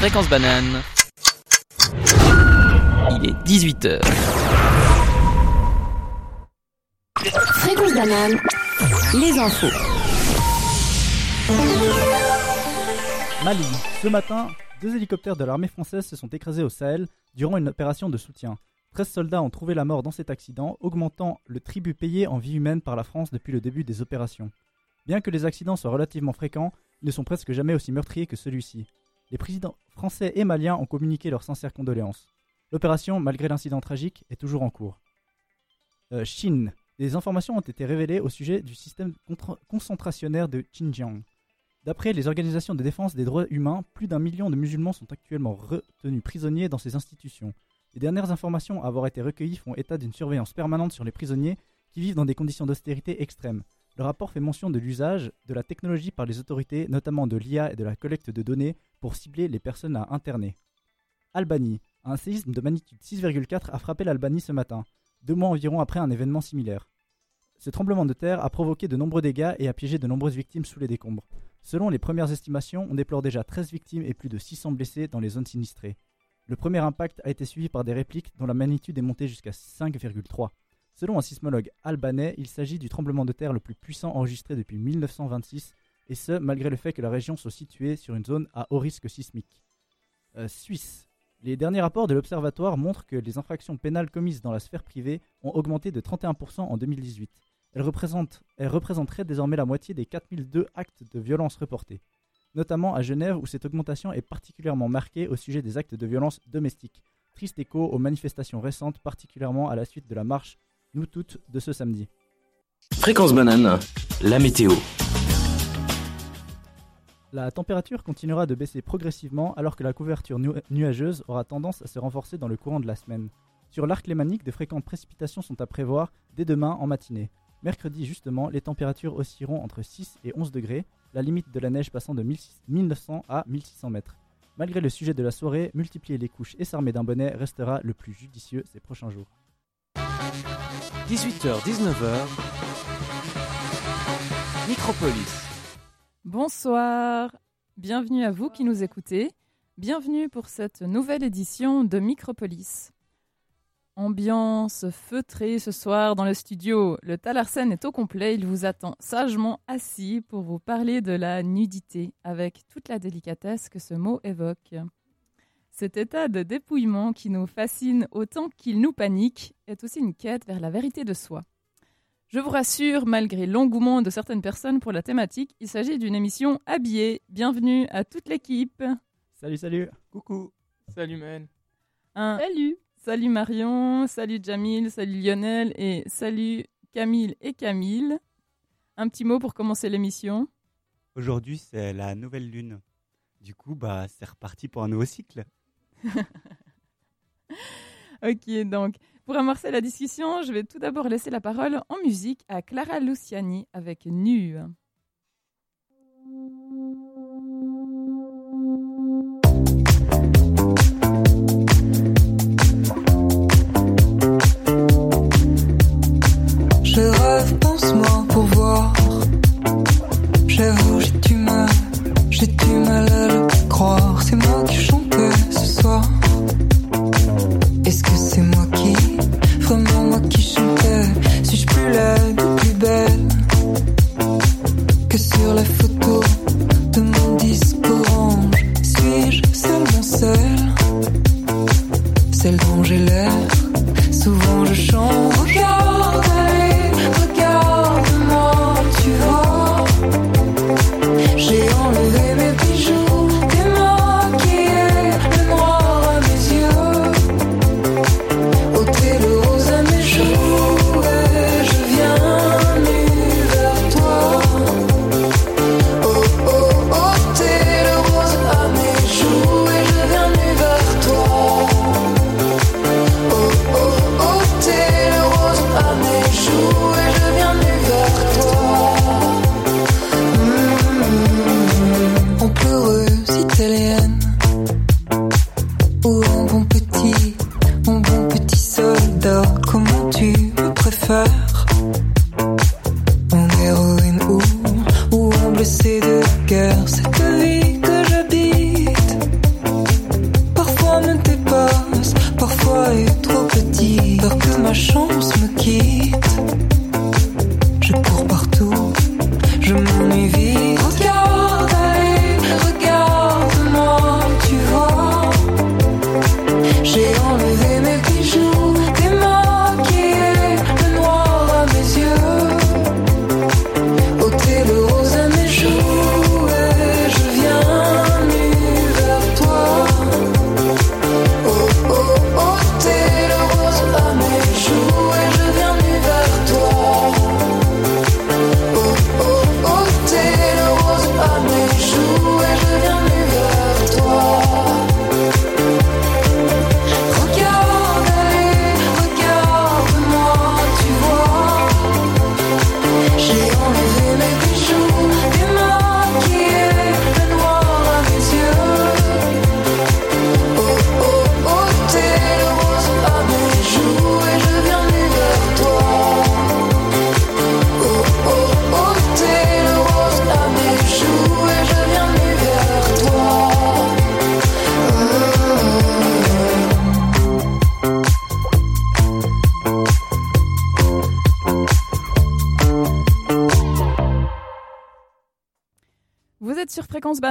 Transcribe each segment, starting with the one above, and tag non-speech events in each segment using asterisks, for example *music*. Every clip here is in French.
Fréquence banane. Il est 18h. Fréquence banane. Les infos. Mali. Ce matin, deux hélicoptères de l'armée française se sont écrasés au Sahel durant une opération de soutien. 13 soldats ont trouvé la mort dans cet accident, augmentant le tribut payé en vie humaine par la France depuis le début des opérations. Bien que les accidents soient relativement fréquents, ils ne sont presque jamais aussi meurtriers que celui-ci. Les présidents français et maliens ont communiqué leurs sincères condoléances. L'opération, malgré l'incident tragique, est toujours en cours. Euh, Chine. Des informations ont été révélées au sujet du système concentrationnaire de Xinjiang. D'après les organisations de défense des droits humains, plus d'un million de musulmans sont actuellement retenus prisonniers dans ces institutions. Les dernières informations à avoir été recueillies font état d'une surveillance permanente sur les prisonniers qui vivent dans des conditions d'austérité extrêmes. Le rapport fait mention de l'usage de la technologie par les autorités, notamment de l'IA et de la collecte de données, pour cibler les personnes à interner. Albanie. Un séisme de magnitude 6,4 a frappé l'Albanie ce matin, deux mois environ après un événement similaire. Ce tremblement de terre a provoqué de nombreux dégâts et a piégé de nombreuses victimes sous les décombres. Selon les premières estimations, on déplore déjà 13 victimes et plus de 600 blessés dans les zones sinistrées. Le premier impact a été suivi par des répliques dont la magnitude est montée jusqu'à 5,3. Selon un sismologue albanais, il s'agit du tremblement de terre le plus puissant enregistré depuis 1926, et ce, malgré le fait que la région soit située sur une zone à haut risque sismique. Euh, Suisse. Les derniers rapports de l'Observatoire montrent que les infractions pénales commises dans la sphère privée ont augmenté de 31% en 2018. Elles, représentent, représenteraient désormais la moitié des 4002 actes de violence reportés, notamment à Genève où cette augmentation est particulièrement marquée au sujet des actes de violence domestiques. Triste écho aux manifestations récentes, particulièrement à la suite de la marche nous toutes de ce samedi. Fréquence banane, la météo. La température continuera de baisser progressivement alors que la couverture nuageuse aura tendance à se renforcer dans le courant de la semaine. Sur l'arc lémanique, de fréquentes précipitations sont à prévoir dès demain en matinée. Mercredi, justement, les températures oscilleront entre 6 et 11 degrés, la limite de la neige passant de 1900 à 1600 mètres. Malgré le sujet de la soirée, multiplier les couches et s'armer d'un bonnet restera le plus judicieux ces prochains jours. 18h-19h, Micropolis. Bonsoir, bienvenue à vous qui nous écoutez. Bienvenue pour cette nouvelle édition de Micropolis. Ambiance feutrée ce soir dans le studio. Le Talarsen est au complet. Il vous attend sagement assis pour vous parler de la nudité avec toute la délicatesse que ce mot évoque. Cet état de dépouillement qui nous fascine autant qu'il nous panique est aussi une quête vers la vérité de soi. Je vous rassure, malgré l'engouement de certaines personnes pour la thématique, il s'agit d'une émission habillée. Bienvenue à toute l'équipe. Salut, salut. Coucou. Salut, man. Salut. Salut Marion, salut Jamil, salut Lionel et salut Camille et Camille. Un petit mot pour commencer l'émission. Aujourd'hui, c'est la nouvelle lune. Du coup, bah, c'est reparti pour un nouveau cycle. *laughs* ok, donc pour amorcer la discussion, je vais tout d'abord laisser la parole en musique à Clara Luciani avec Nu. Je rêve, pense-moi pour voir. J'avoue, j'ai du mal, j'ai du mal à le croire. C'est moi qui chantais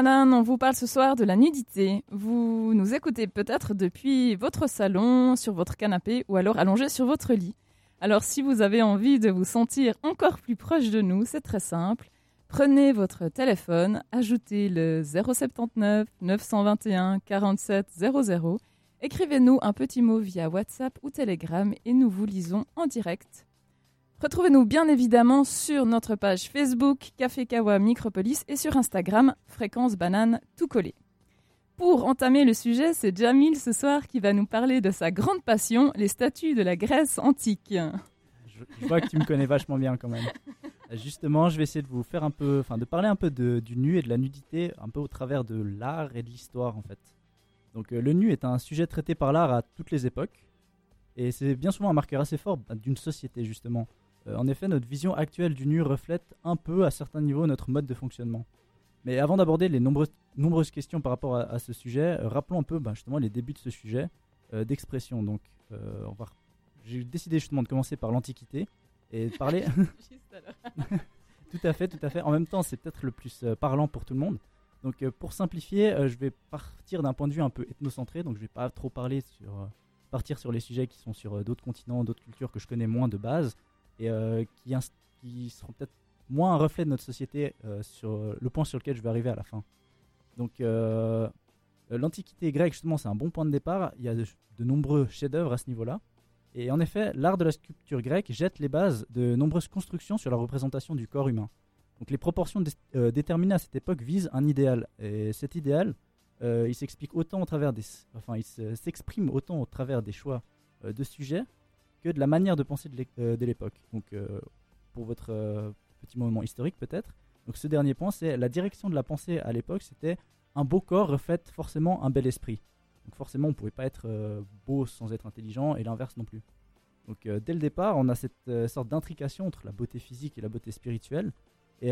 On vous parle ce soir de la nudité. Vous nous écoutez peut-être depuis votre salon, sur votre canapé ou alors allongé sur votre lit. Alors si vous avez envie de vous sentir encore plus proche de nous, c'est très simple. Prenez votre téléphone, ajoutez le 079 921 47 00, écrivez-nous un petit mot via WhatsApp ou Telegram et nous vous lisons en direct. Retrouvez-nous bien évidemment sur notre page Facebook Café Kawa Micropolis et sur Instagram Fréquence Banane tout collé. Pour entamer le sujet, c'est Jamil ce soir qui va nous parler de sa grande passion, les statues de la Grèce antique. Je, vois que tu me connais vachement bien quand même. Justement, je vais essayer de vous faire un peu, enfin de parler un peu du nu et de la nudité, un peu au travers de l'art et de l'histoire en fait. Donc euh, le nu est un sujet traité par l'art à toutes les époques, et c'est bien souvent un marqueur assez fort bah, d'une société justement. Euh, en effet, notre vision actuelle du nu reflète un peu à certains niveaux notre mode de fonctionnement. Mais avant d'aborder les nombreuses, nombreuses questions par rapport à, à ce sujet, euh, rappelons un peu bah, justement les débuts de ce sujet euh, d'expression. Donc, on va re- j'ai décidé justement de commencer par l'Antiquité et de parler. *laughs* *laughs* *laughs* tout à fait, tout à fait. En même temps, c'est peut-être le plus parlant pour tout le monde. Donc, pour simplifier, je vais partir d'un point de vue un peu ethnocentré. Donc, je vais pas trop parler sur partir sur les sujets qui sont sur d'autres continents, d'autres cultures que je connais moins de base et euh, qui, qui seront peut-être moins un reflet de notre société euh, sur le point sur lequel je vais arriver à la fin. Donc, euh, l'Antiquité grecque, justement, c'est un bon point de départ. Il y a de, nombreux chefs-d'œuvre à ce niveau-là. Et en effet, l'art de la sculpture grecque jette les bases de nombreuses constructions sur la représentation du corps humain. Donc les proportions dé- déterminées à cette époque visent un idéal. Et cet idéal, il s'explique autant au travers des, enfin, il se- s'exprime autant au travers des choix de sujets que de la manière de penser de euh, l'époque. Donc euh, pour votre euh, petit moment historique peut-être. Donc ce dernier point, c'est la direction de la pensée à l'époque, c'était un beau corps reflète forcément un bel esprit. Donc forcément, on ne pouvait pas être beau sans être intelligent et l'inverse non plus. Donc dès le départ, on a cette sorte d'intrication entre la beauté physique et la beauté spirituelle. Et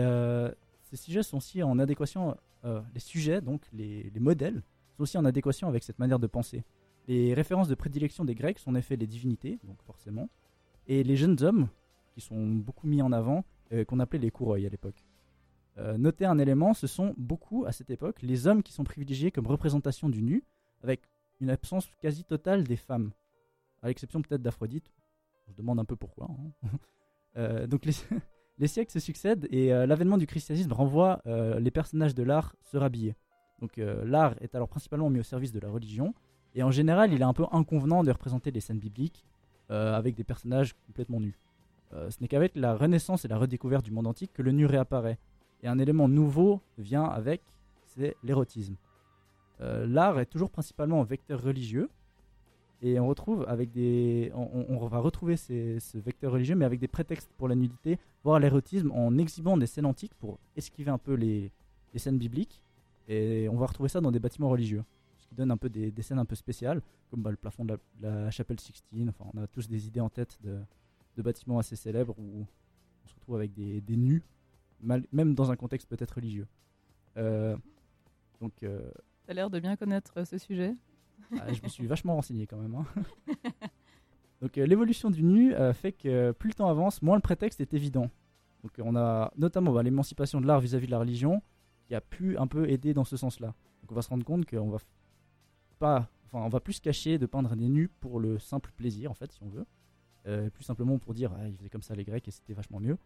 ces sujets sont aussi en adéquation, les sujets, donc les, les modèles, sont aussi en adéquation avec cette manière de penser. Les références de prédilection des Grecs sont en effet les divinités, donc forcément, et les jeunes hommes, qui sont beaucoup mis en avant, euh, qu'on appelait les coureuils à l'époque. Euh, notez un élément, ce sont beaucoup à cette époque les hommes qui sont privilégiés comme représentation du nu, avec une absence quasi totale des femmes, à l'exception peut-être d'Aphrodite. Je demande un peu pourquoi. hein. *laughs* Euh, donc les, *laughs* les siècles se succèdent et l'avènement du christianisme renvoie les personnages de l'art se rhabiller. Donc l'art est alors principalement mis au service de la religion et en général il est un peu inconvenant de représenter les scènes bibliques euh, avec des personnages complètement nus. Euh, ce n'est qu'avec la renaissance et la redécouverte du monde antique que le nu réapparaît. Et un élément nouveau vient avec, c'est l'érotisme. Euh, L'art est toujours principalement un vecteur religieux et on retrouve avec des, on, va retrouver ce vecteur religieux, mais avec des prétextes pour la nudité, voire l'érotisme, en exhibant des scènes antiques pour esquiver un peu les, scènes bibliques. Et on va retrouver ça dans des bâtiments religieux, qui donne un peu des, des scènes un peu spéciales, comme bah, le plafond de la, de la chapelle Sixtine. Enfin, on a tous des idées en tête de, de bâtiments assez célèbres où on se retrouve avec des, des nus, mal- même dans un contexte peut-être religieux. Euh, donc, euh, T'as l'air de bien connaître euh, ce sujet. ah, je me *laughs* suis vachement renseigné quand même. hein. *laughs* Donc euh, l'évolution du nu euh, fait que plus le temps avance, moins le prétexte est évident. Donc on a notamment bah, l'émancipation de l'art vis-à-vis de la religion qui a pu un peu aider dans ce sens-là. Donc on va se rendre compte qu'on va pas, enfin on va plus se cacher de peindre des nus pour le simple plaisir en fait si on veut, Euh, plus simplement pour dire ah, ils faisaient comme ça les Grecs et c'était vachement mieux.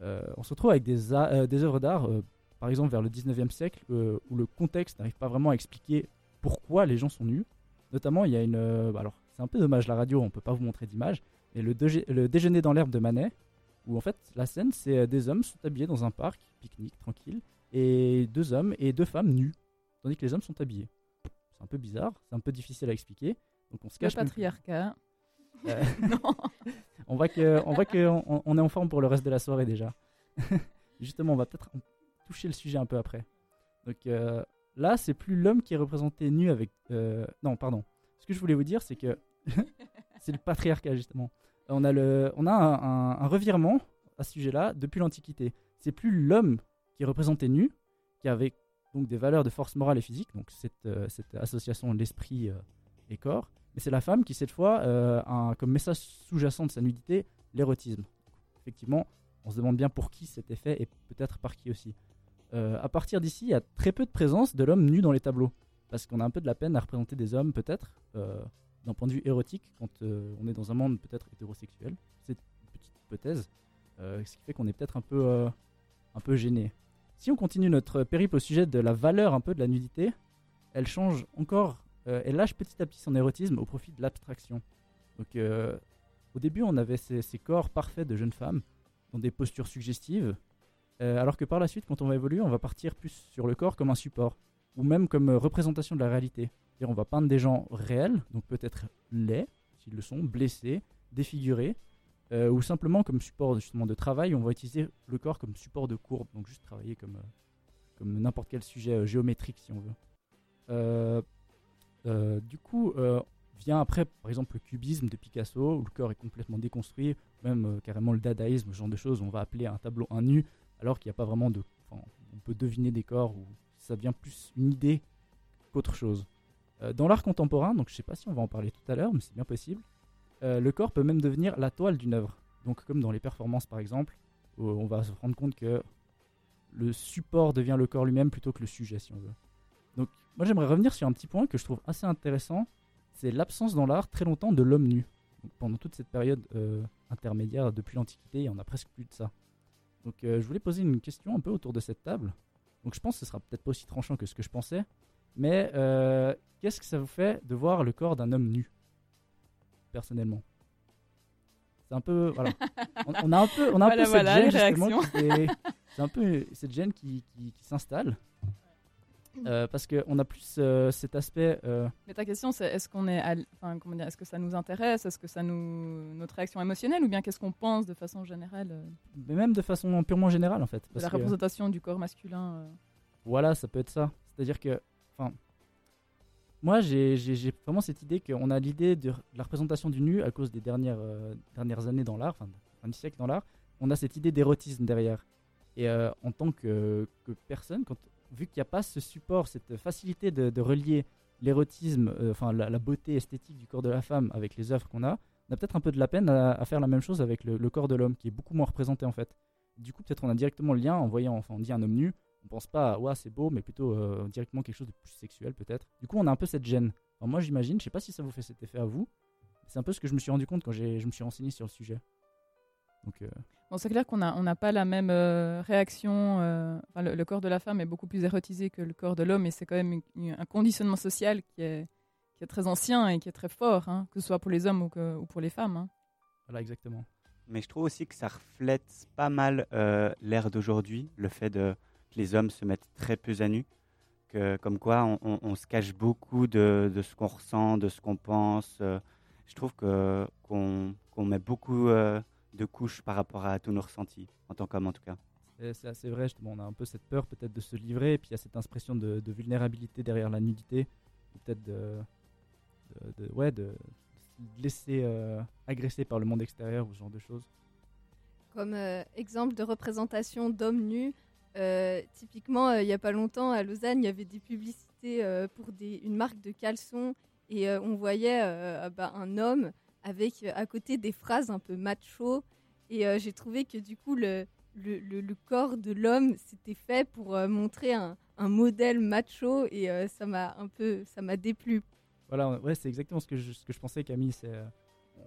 Euh, on se retrouve avec des, euh, œuvres d'art, par exemple vers le 19e siècle, où le contexte n'arrive pas vraiment à expliquer pourquoi les gens sont nus. Notamment, il y a une. bah alors, c'est un peu dommage la radio, on peut pas vous montrer d'image, mais le, le déjeuner dans l'herbe de Manet, où en fait la scène c'est des hommes sont habillés dans un parc, pique-nique, tranquille, et deux hommes et deux femmes nus, tandis que les hommes sont habillés. C'est un peu bizarre, c'est un peu difficile à expliquer, donc on se Le cache. même- patriarcat. Euh, *laughs* non. *laughs* on voit que, on voit que on, on est en forme pour le reste de la soirée déjà. *laughs* Justement, on va peut-être toucher le sujet un peu après. Donc euh, là, c'est plus l'homme qui est représenté nu avec. euh, non, pardon. Ce que je voulais vous dire, c'est que c'est le patriarcat justement. On a le, on a un, un- un revirement à ce sujet-là depuis l'Antiquité. C'est plus l'homme qui est représenté nu, qui avait donc des valeurs de force morale et physique, donc cette, euh, association de l'esprit euh, et corps, mais c'est la femme qui, cette fois, euh, a comme message sous-jacent de sa nudité, l'érotisme. Effectivement, on se demande bien pour qui cet effet et peut-être par qui aussi. Euh, à partir d'ici, il y a très peu de présence de l'homme nu dans les tableaux. Parce qu'on a un peu de la peine à représenter des hommes, peut-être, d'un point de vue érotique, quand on est dans un monde peut-être hétérosexuel. C'est une petite hypothèse. ce qui fait qu'on est peut-être un peu, un peu gêné. Si on continue notre périple au sujet de la valeur un peu de la nudité, elle change encore, euh, elle lâche petit à petit son érotisme au profit de l'abstraction. Donc, euh, au début, on avait ces, corps parfaits de jeunes femmes, dans des postures suggestives, euh, alors que par la suite, quand on va évoluer, on va partir plus sur le corps comme un support, ou même comme représentation de la réalité. On va peindre des gens réels, donc peut-être laids, s'ils le sont, blessés, défigurés, euh, ou simplement comme support justement de travail, on va utiliser le corps comme support de courbe, donc juste travailler comme, euh, comme n'importe quel sujet euh, géométrique si on veut. Euh, du coup, vient après par exemple le cubisme de Picasso, où le corps est complètement déconstruit, même carrément le dadaïsme, ce genre de choses, on va appeler un tableau un nu, alors qu'il n'y a pas vraiment de... on peut deviner des corps, où ça devient plus une idée qu'autre chose. Dans l'art contemporain, donc je sais pas si on va en parler tout à l'heure, mais c'est bien possible, euh, le corps peut même devenir la toile d'une œuvre. Donc comme dans les performances par exemple, où on va se rendre compte que le support devient le corps lui-même plutôt que le sujet si on veut. Donc moi j'aimerais revenir sur un petit point que je trouve assez intéressant, c'est l'absence dans l'art très longtemps de l'homme nu. Pendant toute cette période euh, intermédiaire depuis l'Antiquité, il y en a presque plus de ça. Donc euh, je voulais poser une question un peu autour de cette table. Donc je pense que ce sera peut-être pas aussi tranchant que ce que je pensais, mais euh, qu'est-ce que ça vous fait de voir le corps d'un homme nu? Personnellement. C'est un peu voilà. On, on a un peu on a un *laughs* Voilà, peu voilà, cette gêne justement est- c'est un peu cette gêne qui, qui, qui s'installe Euh, parce que on a plus euh, cet aspect euh, Mais ta question, c'est est-ce qu'on est, enfin, comment dire, est-ce que ça nous intéresse, est-ce que ça nous, notre réaction émotionnelle, ou bien qu'est-ce qu'on pense de façon générale mais même de façon purement générale en fait. Parce la que- représentation du corps masculin. Voilà, ça peut être ça. C'est-à-dire que, enfin, moi j'ai vraiment cette idée qu'on a l'idée de, la représentation du nu à cause des dernières, euh, années dans l'art, enfin, un siècle dans l'art, on a cette idée d'érotisme derrière. Et euh, en tant que, personne, vu qu'il n'y a pas ce support, cette facilité de, relier l'érotisme, euh, enfin la, beauté esthétique du corps de la femme avec les œuvres qu'on a, on a peut-être un peu de la peine à, à faire la même chose avec le, le corps de l'homme, qui est beaucoup moins représenté en fait. Du coup, peut-être on a directement le lien en voyant, enfin, on dit un homme nu, on pense pas à ouais, c'est beau, mais plutôt euh, directement quelque chose de plus sexuel peut-être. Du coup, on a un peu cette gêne. Alors moi, j'imagine, je sais pas si ça vous fait cet effet à vous, c'est un peu ce que je me suis rendu compte quand j'ai- je me suis renseigné sur le sujet. Donc, euh, Bon, c'est clair qu'on n'a on n'a pas la même euh, réaction. euh, enfin, le, le corps de la femme est beaucoup plus érotisé que le corps de l'homme, et c'est quand même une- une- un conditionnement social qui est, qui est très ancien et qui est très fort, hein, que ce soit pour les hommes ou, que- ou pour les femmes. hein. voilà, exactement. Mais je trouve aussi que ça reflète pas mal euh, l'ère d'aujourd'hui, le fait de, les hommes se mettent très peu à nu, que, comme quoi on, on- on se cache beaucoup de, de ce qu'on ressent, de ce qu'on pense. euh. je trouve que, qu'on, qu'on met beaucoup euh, de couches par rapport à tous nos ressentis, en tant qu'homme en tout cas. C'est c'est assez vrai, justement. On a un peu cette peur peut-être de se livrer, et puis il y a cette impression de, de vulnérabilité derrière la nudité, peut-être de, de, de- ouais, de se laisser euh, agresser par le monde extérieur ou ce genre de choses. Comme euh, exemple de représentation d'hommes nus, euh, typiquement, euh, il n'y a pas longtemps, à Lausanne, il y avait des publicités euh, pour une marque de caleçons et on voyait euh, bah, un homme avec à côté des phrases un peu macho. Et j'ai trouvé que du coup, le, corps de l'homme, c'était fait pour montrer un, modèle macho. Et ça m'a un peu, ça m'a déplu. Voilà, ouais, c'est exactement ce que je, pensais, Camille.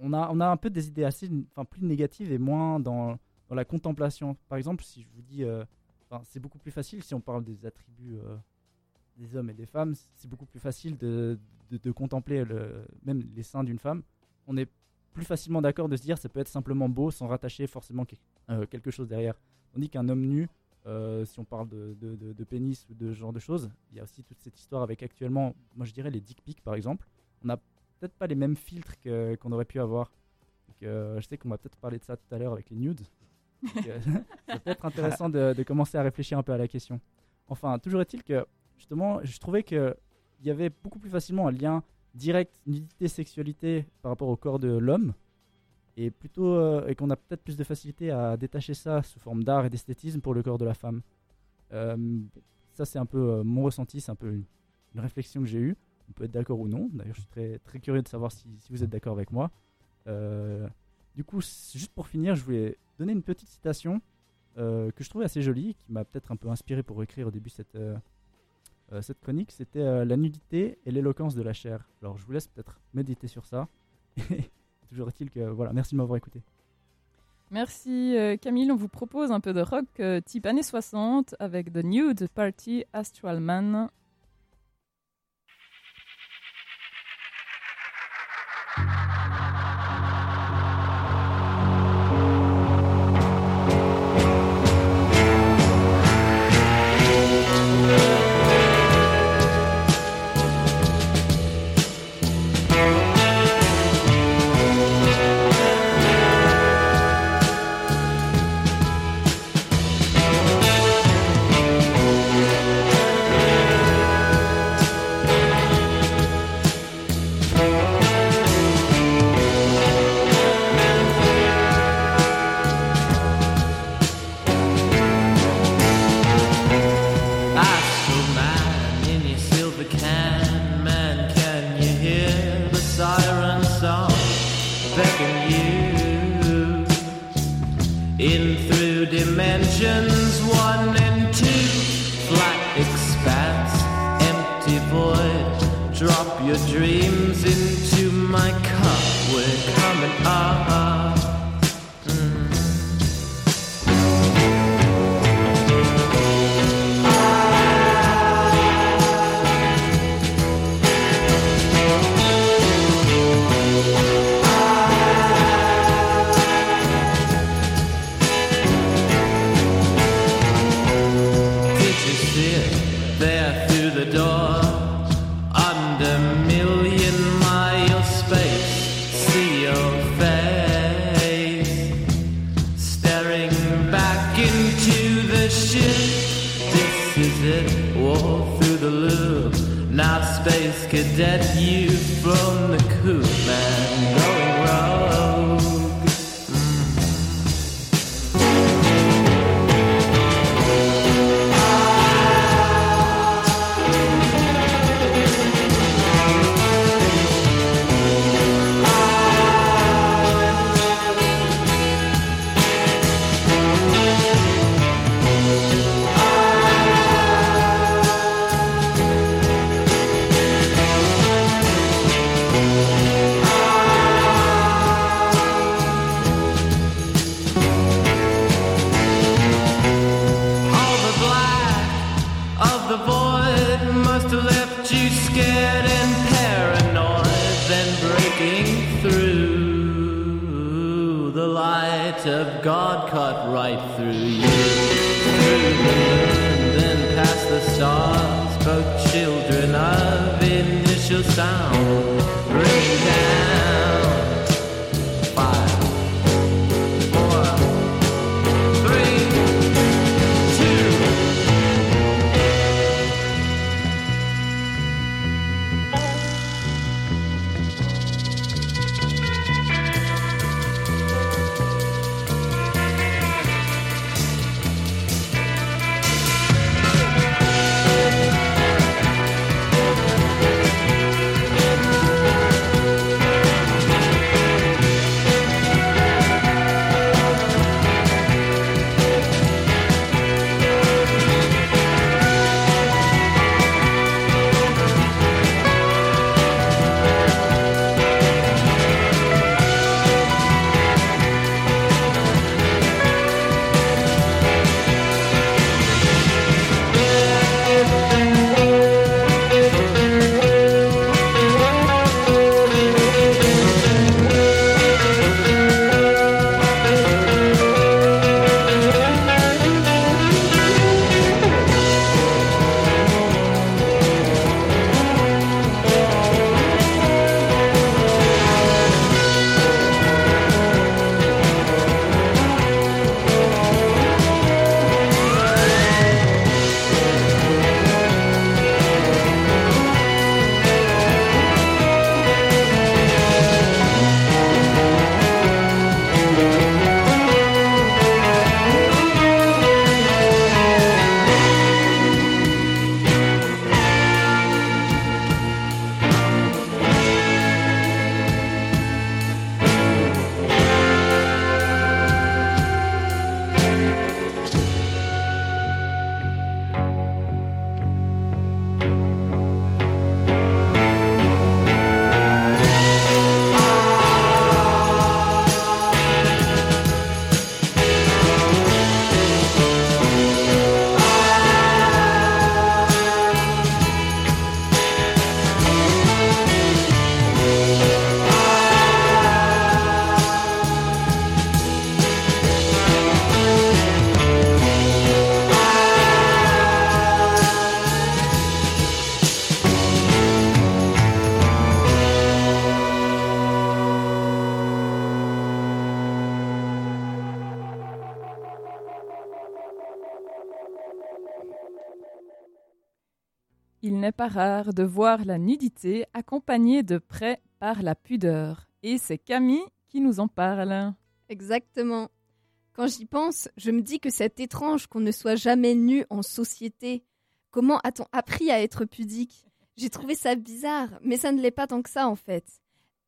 On, a, un peu des idées assez, plus négatives et moins dans, la contemplation. Par exemple, si je vous dis, c'est beaucoup plus facile si on parle des attributs euh, des hommes et des femmes, c'est beaucoup plus facile de, de, contempler le, même les seins d'une femme. On est plus facilement d'accord de se dire ça peut être simplement beau sans rattacher forcément euh, quelque chose derrière. Tandis qu'un homme nu, euh, si on parle de, de, pénis ou de ce genre de choses, il y a aussi toute cette histoire avec actuellement, moi je dirais les dick pics par exemple. On n'a peut-être pas les mêmes filtres qu'on aurait pu avoir. Je sais qu'on va peut-être parler de ça tout à l'heure avec les nudes. Euh, *laughs* ça peut être intéressant de, de commencer à réfléchir un peu à la question. Enfin, toujours est-il que justement, je trouvais qu'il y avait beaucoup plus facilement un lien direct nudité-sexualité par rapport au corps de l'homme et plutôt euh, et qu'on a peut-être plus de facilité à détacher ça sous forme d'art et d'esthétisme pour le corps de la femme. Euh, ça c'est un peu euh, mon ressenti, c'est un peu une, une réflexion que j'ai eue. On peut être d'accord ou non. D'ailleurs, je suis très très curieux de savoir si, si vous êtes d'accord avec moi. Du coup, juste pour finir, je voulais donner une petite citation euh, que je trouvais assez jolie, qui m'a peut-être un peu inspiré pour écrire au début cette euh, euh, cette chronique. C'était la nudité et l'éloquence de la chair. Alors, je vous laisse peut-être méditer sur ça. *laughs* Toujours est-il que voilà, merci de m'avoir écouté. Merci Camille, on vous propose un peu de rock type années 60 avec The Nude Party Astral Man. that you from n'est pas rare de voir la nudité accompagnée de près par la pudeur. Et c'est Camille qui nous en parle. Exactement. Quand j'y pense, je me dis que c'est étrange qu'on ne soit jamais nu en société. Comment a-t-on appris à être pudique? J'ai trouvé ça bizarre, mais ça ne l'est pas tant que ça en fait.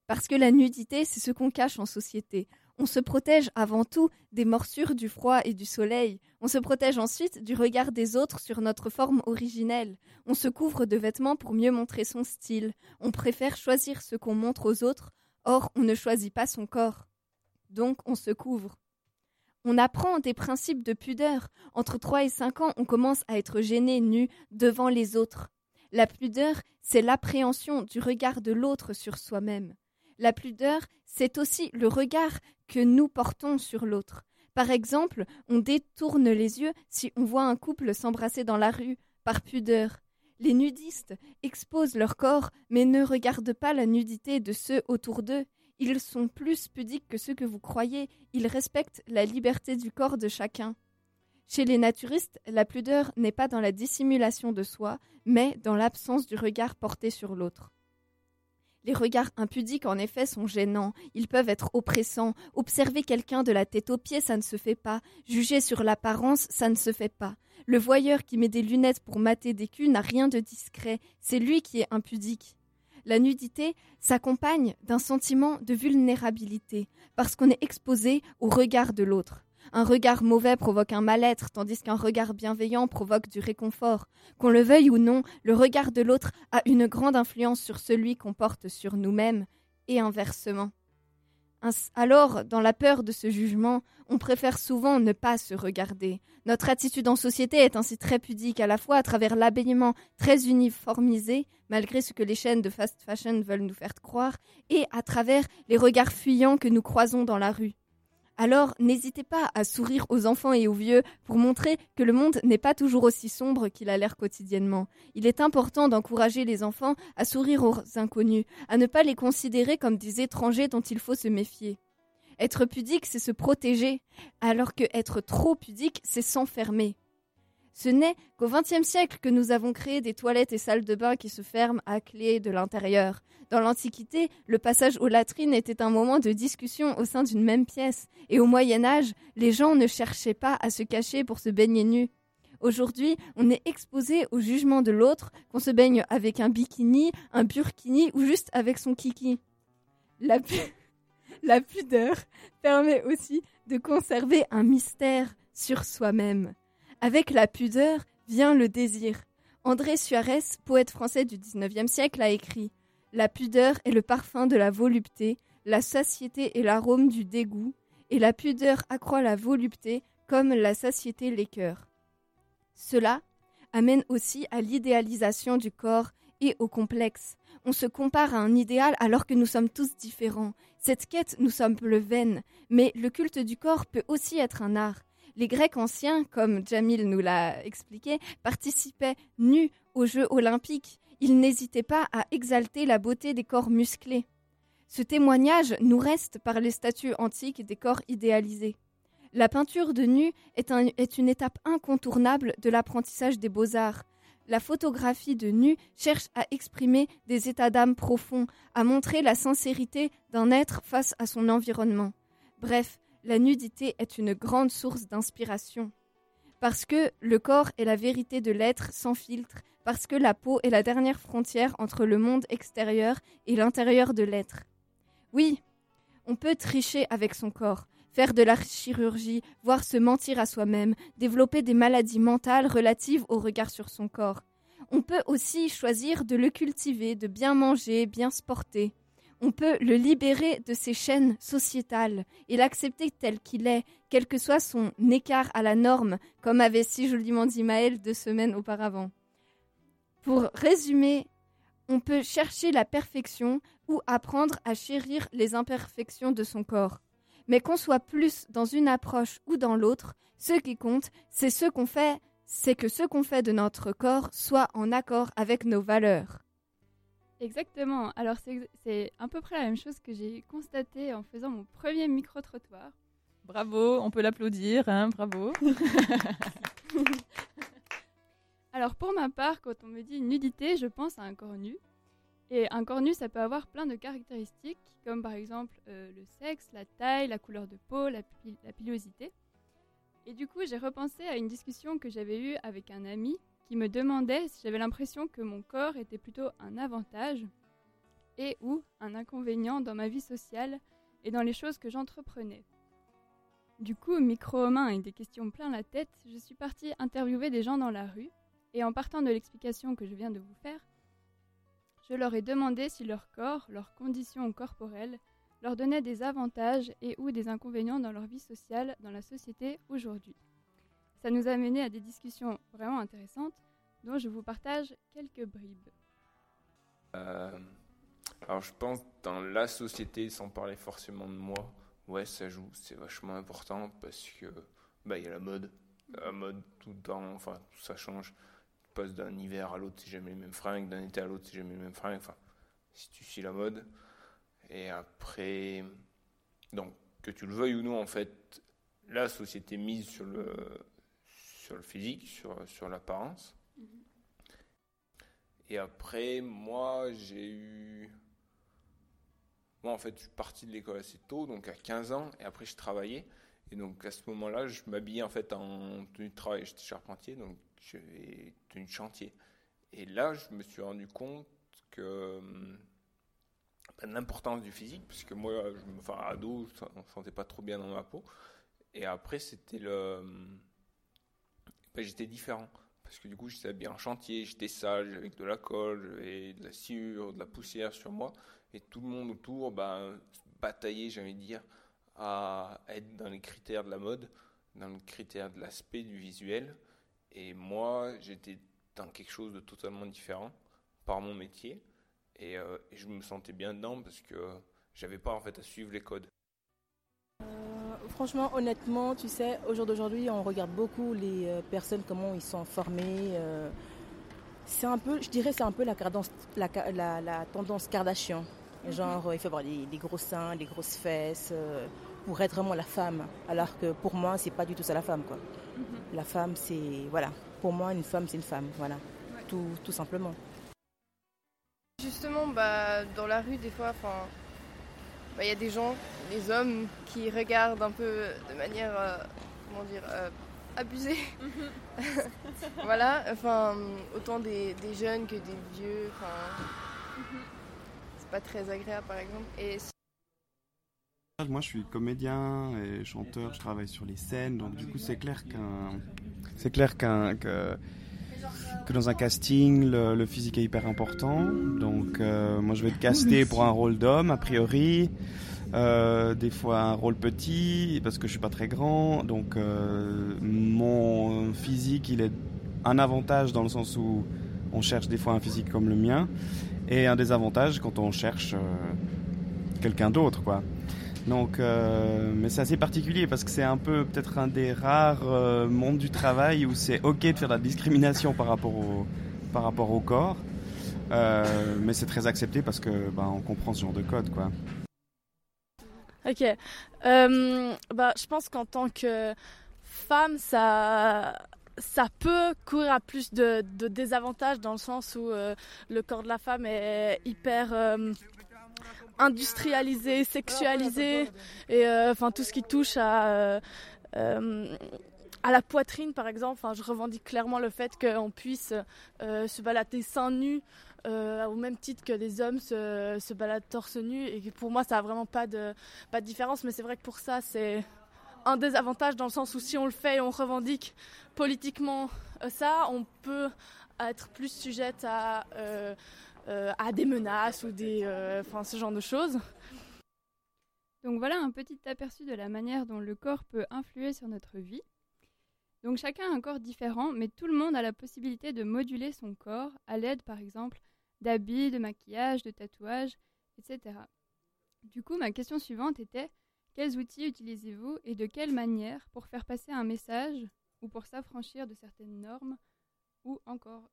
Parce que la nudité, c'est ce qu'on cache en société. On se protège avant tout des morsures du froid et du soleil. On se protège ensuite du regard des autres sur notre forme originelle. On se couvre de vêtements pour mieux montrer son style. On préfère choisir ce qu'on montre aux autres. Or, on ne choisit pas son corps. Donc, on se couvre. On apprend des principes de pudeur. Entre 3 et 5 ans, on commence à être gêné nu devant les autres. La pudeur, c'est l'appréhension du regard de l'autre sur soi-même. La pudeur, c'est aussi le regard que nous portons sur l'autre. Par exemple, on détourne les yeux si on voit un couple s'embrasser dans la rue, par pudeur. Les nudistes exposent leur corps, mais ne regardent pas la nudité de ceux autour d'eux. Ils sont plus pudiques que ceux que vous croyez, ils respectent la liberté du corps de chacun. Chez les naturistes, la pudeur n'est pas dans la dissimulation de soi, mais dans l'absence du regard porté sur l'autre. Les regards impudiques, en effet, sont gênants. Ils peuvent être oppressants. Observer quelqu'un de la tête aux pieds, ça ne se fait pas. Juger sur l'apparence, ça ne se fait pas. Le voyeur qui met des lunettes pour mater des culs n'a rien de discret. C'est lui qui est impudique. La nudité s'accompagne d'un sentiment de vulnérabilité, parce qu'on est exposé au regard de l'autre. Un regard mauvais provoque un mal-être, tandis qu'un regard bienveillant provoque du réconfort. Qu'on le veuille ou non, le regard de l'autre a une grande influence sur celui qu'on porte sur nous-mêmes, et inversement. Alors, dans la peur de ce jugement, on préfère souvent ne pas se regarder. Notre attitude en société est ainsi très pudique, à la fois à travers l'habillement très uniformisé, malgré ce que les chaînes de fast fashion veulent nous faire croire, et à travers les regards fuyants que nous croisons dans la rue. Alors n'hésitez pas à sourire aux enfants et aux vieux pour montrer que le monde n'est pas toujours aussi sombre qu'il a l'air quotidiennement. Il est important d'encourager les enfants à sourire aux inconnus, à ne pas les considérer comme des étrangers dont il faut se méfier. Être pudique, c'est se protéger, alors que être trop pudique, c'est s'enfermer. Ce n'est qu'au XXe siècle que nous avons créé des toilettes et salles de bain qui se ferment à clé de l'intérieur. Dans l'Antiquité, le passage aux latrines était un moment de discussion au sein d'une même pièce, et au Moyen Âge, les gens ne cherchaient pas à se cacher pour se baigner nus. Aujourd'hui, on est exposé au jugement de l'autre, qu'on se baigne avec un bikini, un burkini ou juste avec son kiki. La, pu *laughs* la pudeur permet aussi de conserver un mystère sur soi-même. Avec la pudeur vient le désir. André Suarez, poète français du XIXe siècle, a écrit La pudeur est le parfum de la volupté, la satiété est l'arôme du dégoût, et la pudeur accroît la volupté comme la satiété l'écœur. Cela amène aussi à l'idéalisation du corps et au complexe. On se compare à un idéal alors que nous sommes tous différents. Cette quête nous semble vaine, mais le culte du corps peut aussi être un art. Les Grecs anciens, comme Jamil nous l'a expliqué, participaient nus aux Jeux olympiques. Ils n'hésitaient pas à exalter la beauté des corps musclés. Ce témoignage nous reste par les statues antiques des corps idéalisés. La peinture de nu est, est une étape incontournable de l'apprentissage des beaux-arts. La photographie de nu cherche à exprimer des états d'âme profonds, à montrer la sincérité d'un être face à son environnement. Bref, la nudité est une grande source d'inspiration. Parce que le corps est la vérité de l'être sans filtre, parce que la peau est la dernière frontière entre le monde extérieur et l'intérieur de l'être. Oui, on peut tricher avec son corps, faire de la chirurgie, voire se mentir à soi-même, développer des maladies mentales relatives au regard sur son corps. On peut aussi choisir de le cultiver, de bien manger, bien se porter. On peut le libérer de ses chaînes sociétales et l'accepter tel qu'il est, quel que soit son écart à la norme, comme avait si joliment dit Maël deux semaines auparavant. Pour résumer, on peut chercher la perfection ou apprendre à chérir les imperfections de son corps. Mais qu'on soit plus dans une approche ou dans l'autre, ce qui compte, c'est ce qu'on fait, c'est que ce qu'on fait de notre corps soit en accord avec nos valeurs. Exactement. Alors c'est à peu près la même chose que j'ai constaté en faisant mon premier micro-trottoir. Bravo, on peut l'applaudir, hein, bravo. *laughs* Alors pour ma part, quand on me dit nudité, je pense à un corps nu. Et un corps nu, ça peut avoir plein de caractéristiques, comme par exemple euh, le sexe, la taille, la couleur de peau, la, la pilosité. Et du coup, j'ai repensé à une discussion que j'avais eue avec un ami me demandait si j'avais l'impression que mon corps était plutôt un avantage et ou un inconvénient dans ma vie sociale et dans les choses que j'entreprenais. Du coup, micro-main et des questions plein la tête, je suis partie interviewer des gens dans la rue et en partant de l'explication que je viens de vous faire, je leur ai demandé si leur corps, leurs conditions corporelles, leur donnaient des avantages et ou des inconvénients dans leur vie sociale dans la société aujourd'hui. Ça nous a mené à des discussions vraiment intéressantes dont je vous partage quelques bribes. Euh, alors je pense dans la société, sans parler forcément de moi, ouais ça joue, c'est vachement important parce que bah il y a la mode, la mode tout le temps, enfin tout ça change. Tu passes d'un hiver à l'autre, c'est jamais les mêmes fringues, d'un été à l'autre, c'est jamais les mêmes fringues. Enfin, si tu suis la mode. Et après, donc que tu le veuilles ou non, en fait, la société mise sur le sur le physique, sur sur l'apparence. Et après, moi, j'ai eu. Moi, en fait, je suis parti de l'école assez tôt, donc à 15 ans, et après, je travaillais. Et donc, à ce moment-là, je m'habillais en fait en tenue de travail. J'étais charpentier, donc j'avais tenue de chantier. Et là, je me suis rendu compte que. ben, de l'importance du physique, parce que moi, je me, enfin, ado, je ne me sentais pas trop bien dans ma peau. Et après, c'était le. Ben, j'étais différent. Parce que du coup, j'étais habillé en chantier, j'étais sale, avec de la colle, j'avais de la sciure, de la poussière sur moi. Et tout le monde autour ben, bataillait, de dire, à être dans les critères de la mode, dans les critères de l'aspect, du visuel. Et moi, j'étais dans quelque chose de totalement différent par mon métier. Et, euh, et je me sentais bien dedans parce que j'avais pas en fait à suivre les codes. Franchement, honnêtement, tu sais, au jour d'aujourd'hui, on regarde beaucoup les euh, personnes, comment ils sont formés. euh, c'est un peu, je dirais, c'est un peu la, cadence- la, ca- la- la tendance Kardashian. Genre, euh, il faut avoir des, des gros seins, des grosses fesses, pour être vraiment la femme. Alors que pour moi, c'est pas du tout ça la femme, quoi. La femme, c'est, voilà. Pour moi, une femme, c'est une femme, voilà. Tout, tout simplement. Justement, bah, dans la rue, des fois, enfin, bah, il y a des gens, des hommes, qui regardent un peu de manière, euh, comment dire, euh, abusée. *laughs* voilà, enfin, autant des, des jeunes que des vieux, enfin, c'est pas très agréable, par exemple. Et Moi, je suis comédien et chanteur. Je travaille sur les scènes, donc du coup, c'est clair qu'un, c'est clair qu'un que, que dans un casting, le, physique est hyper important. Donc, euh, moi, je vais être casté pour un rôle d'homme a priori. Euh, des fois un rôle petit parce que je suis pas très grand. Donc, euh, mon physique, il est un avantage dans le sens où on cherche des fois un physique comme le mien, et un désavantage quand on cherche quelqu'un d'autre, quoi. Donc, euh, mais c'est assez particulier parce que c'est un peu peut-être un des rares euh, mondes du travail où c'est ok de faire de la discrimination par rapport au, par rapport au corps, Euh, mais c'est très accepté parce que bah, on comprend ce genre de code, quoi. Ok. Bah, je pense qu'en tant que femme, ça, ça peut courir à plus de, désavantages dans le sens où le corps de la femme est hyper industrialisé, sexualisé, et euh, enfin tout ce qui touche à euh, euh, à la poitrine, par exemple. Enfin, je revendique clairement le fait qu'on puisse euh, se balader seins nus euh, au même titre que les hommes se, se baladent torse nu. Et pour moi, ça n'a vraiment pas de, pas de différence. Mais c'est vrai que pour ça, c'est un désavantage dans le sens où si on le fait et on revendique politiquement ça, on peut être plus sujette à, euh, à des menaces ou des, euh, enfin, ce genre de choses. Donc voilà un petit aperçu de la manière dont le corps peut influer sur notre vie. Donc chacun a un corps différent, mais tout le monde a la possibilité de moduler son corps à l'aide par exemple d'habits, de maquillage, de tatouages, etc. Du coup, ma question suivante était quels outils utilisez-vous et de quelle manière pour faire passer un message ou pour s'affranchir de certaines normes ou encore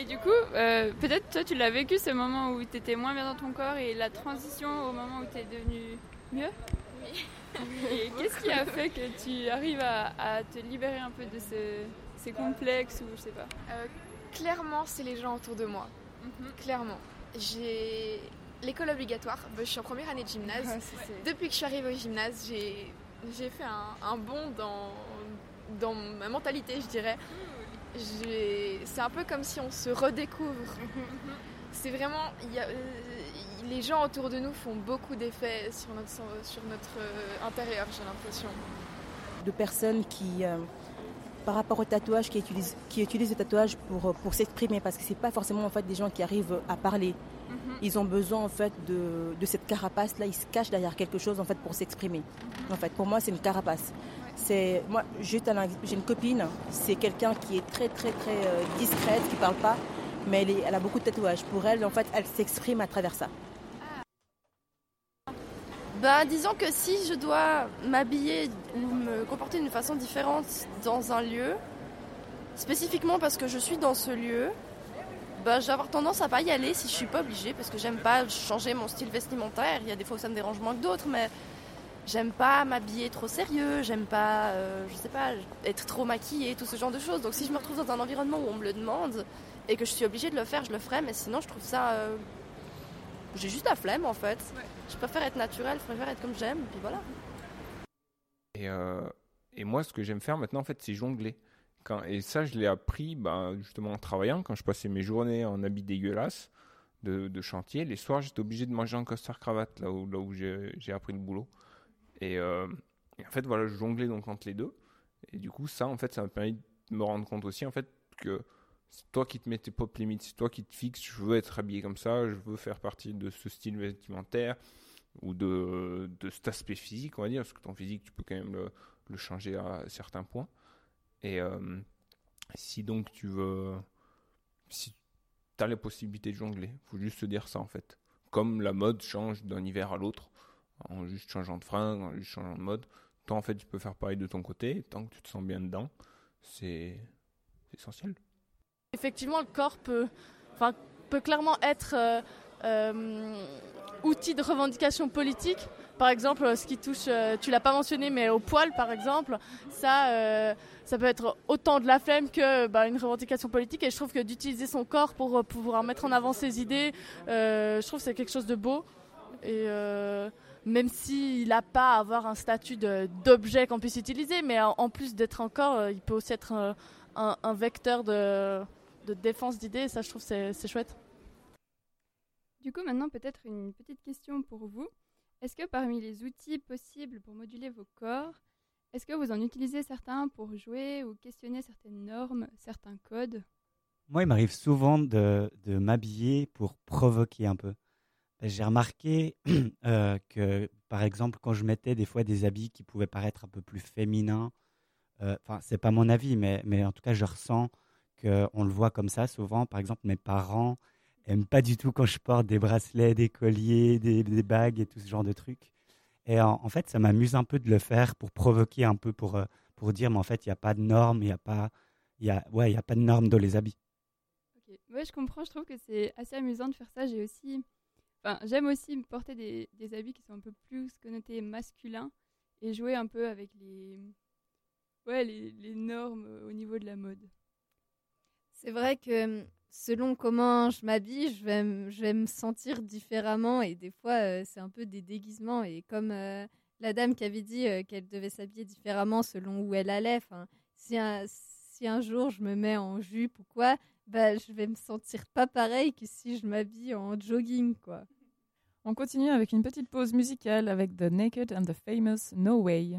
Et du coup, euh, peut-être toi tu l'as vécu ce moment où tu étais moins bien dans ton corps et la transition au moment où tu es devenu mieux Oui. Et qu'est-ce qui a fait que tu arrives à, à te libérer un peu de ce- ces complexes ou je sais pas Euh, clairement, c'est les gens autour de moi. Clairement. J'ai l'école obligatoire. Bah, je suis en première année de gymnase. Ouais, Depuis que je suis arrivée au gymnase, j'ai fait un, un bond dans, dans ma mentalité, je dirais. J'ai- C'est un peu comme si on se redécouvre. C'est vraiment. euh, les gens autour de nous font beaucoup d'effets sur notre, euh, intérieur, j'ai l'impression. de personnes qui, euh, par rapport au tatouage, qui utilisent, qui utilisent le tatouage pour, s'exprimer, parce que c'est pas forcément en fait des gens qui arrivent à parler. Ils ont besoin en fait de, de cette carapace là, ils se cachent derrière quelque chose en fait pour s'exprimer. En fait, pour moi, c'est une carapace. C'est moi, j'ai une copine, c'est quelqu'un qui est très très très euh, discrète, qui parle pas, mais elle a beaucoup de tatouages. Pour elle, en fait, elle s'exprime à travers ça. Ben, disons que si je dois m'habiller ou me comporter d'une façon différente dans un lieu, spécifiquement parce que je suis dans ce lieu, ben, je vais avoir tendance à pas y aller si je suis pas obligée parce que j'aime pas changer mon style vestimentaire. Il y a des fois où ça me dérange moins que d'autres, mais j'aime pas m'habiller trop sérieux, j'aime pas, euh, je sais pas, être trop maquillée, tout ce genre de choses. Donc si je me retrouve dans un environnement où on me le demande et que je suis obligée de le faire, je le ferai, mais sinon je trouve ça. euh, j'ai juste la flemme en fait. Je préfère être naturelle, je préfère être comme j'aime, puis voilà. Et, euh, et moi, ce que j'aime faire maintenant, en fait, c'est jongler. Et ça, je l'ai appris bah, justement en travaillant. Quand je passais mes journées en habits dégueulasses de, chantier, les soirs, j'étais obligé de manger en costard-cravate, là où, j'ai appris le boulot. Et, euh, et en fait, voilà, je jonglais donc entre les deux. Et du coup, ça, en fait, ça m'a permis de me rendre compte aussi, en fait, que c'est toi qui te mets tes pop limites, c'est toi qui te fixes, je veux être habillé comme ça, je veux faire partie de ce style vestimentaire ou de, cet aspect physique, on va dire, parce que ton physique, tu peux quand même le changer à certains points. Et euh, si donc tu veux, si tu as la possibilité de jongler, faut juste se dire ça en fait. Comme la mode change d'un hiver à l'autre, en juste changeant de fringue, en juste changeant de mode, toi en fait tu peux faire pareil de ton côté, tant que tu te sens bien dedans, c'est essentiel. Effectivement, le corps peut, peut clairement être euh, euh, outil de revendication politique. Par exemple, ce qui touche, euh, tu l'as pas mentionné, mais au poil, par exemple, ça, euh, ça peut être autant de la flemme que bah, une revendication politique. Et je trouve que d'utiliser son corps pour euh, pouvoir mettre en avant ses idées, je trouve que c'est quelque chose de beau. Et même s'il n'a pas à avoir un statut d'objet qu'on puisse utiliser, mais en, plus d'être un corps, il peut aussi être un, vecteur de, défense d'idées. Et ça, je trouve c'est chouette. Du coup, maintenant, peut-être une petite question pour vous. Est-ce que parmi les outils possibles pour moduler vos corps, est-ce que vous en utilisez certains pour jouer ou questionner certaines normes, certains codes? Moi, il m'arrive souvent de, m'habiller pour provoquer un peu. J'ai remarqué *clears throat* euh, que, par exemple, quand je mettais des fois des habits qui pouvaient paraître un peu plus féminins, euh, enfin, c'est pas mon avis, mais, mais en tout cas, je ressens qu'on le voit comme ça souvent. Par exemple, mes parents aiment pas du tout quand je porte des bracelets, des colliers, des, des bagues et tout ce genre de trucs. Et en, en fait, ça m'amuse un peu de le faire pour provoquer un peu, pour, euh, pour dire, mais en fait, il n'y a pas de normes, il n'y a pas, il y a, ouais, il y a pas de normes dans les habits. Ok. Ouais, je comprends. Je trouve que c'est assez amusant de faire ça. J'ai aussi, enfin, j'aime aussi porter des, des habits qui sont un peu plus connotés masculins et jouer un peu avec les, ouais, les, les normes euh, au niveau de la mode. C'est vrai que selon comment je m'habille, je vais, me- je vais me sentir différemment et des fois euh, c'est un peu des déguisements et comme euh, la dame qui avait dit euh, qu'elle devait s'habiller différemment selon où elle allait, si un, si un jour je me mets en jupe ou quoi, bah, je vais me sentir pas pareil que si je m'habille en jogging quoi. On continue avec une petite pause musicale avec The Naked and the Famous No Way.